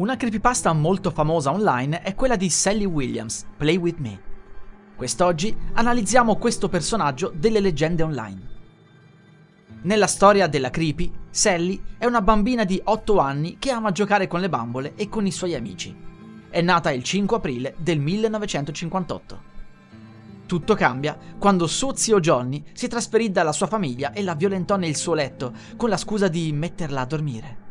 Una creepypasta molto famosa online è quella di Sally Williams, Play With Me. Quest'oggi analizziamo questo personaggio delle leggende online. Nella storia della creepy, Sally è una bambina di 8 anni che ama giocare con le bambole e con i suoi amici. È nata il 5 aprile del 1958. Tutto cambia quando suo zio Johnny si trasferì dalla sua famiglia e la violentò nel suo letto con la scusa di metterla a dormire.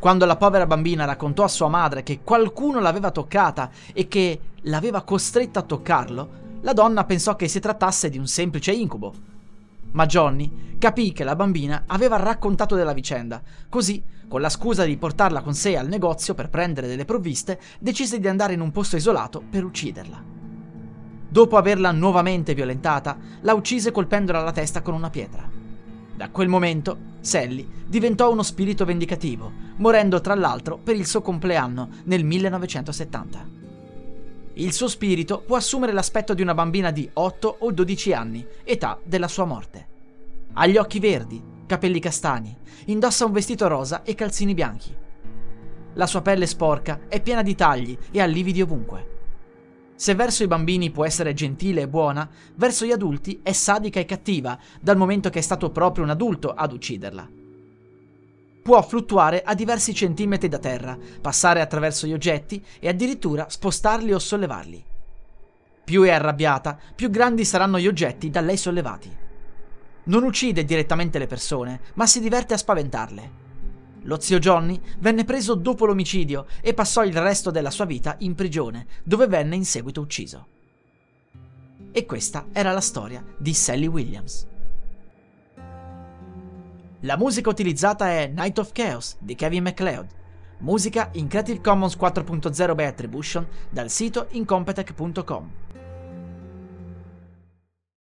Quando la povera bambina raccontò a sua madre che qualcuno l'aveva toccata e che l'aveva costretta a toccarlo, la donna pensò che si trattasse di un semplice incubo. Ma Johnny capì che la bambina aveva raccontato della vicenda, così, con la scusa di portarla con sé al negozio per prendere delle provviste, decise di andare in un posto isolato per ucciderla. Dopo averla nuovamente violentata, la uccise colpendola alla testa con una pietra. Da quel momento, Sally diventò uno spirito vendicativo, morendo tra l'altro per il suo compleanno nel 1970. Il suo spirito può assumere l'aspetto di una bambina di 8 o 12 anni, età della sua morte. Ha gli occhi verdi, capelli castani, indossa un vestito rosa e calzini bianchi. La sua pelle sporca è piena di tagli e ha lividi ovunque. Se verso i bambini può essere gentile e buona, verso gli adulti è sadica e cattiva, dal momento che è stato proprio un adulto ad ucciderla. Può fluttuare a diversi centimetri da terra, passare attraverso gli oggetti e addirittura spostarli o sollevarli. Più è arrabbiata, più grandi saranno gli oggetti da lei sollevati. Non uccide direttamente le persone, ma si diverte a spaventarle. Lo zio Johnny venne preso dopo l'omicidio e passò il resto della sua vita in prigione, dove venne in seguito ucciso. E questa era la storia di Sally Williams. La musica utilizzata è Night of Chaos di Kevin MacLeod, musica in Creative Commons 4.0 by Attribution dal sito incompetech.com.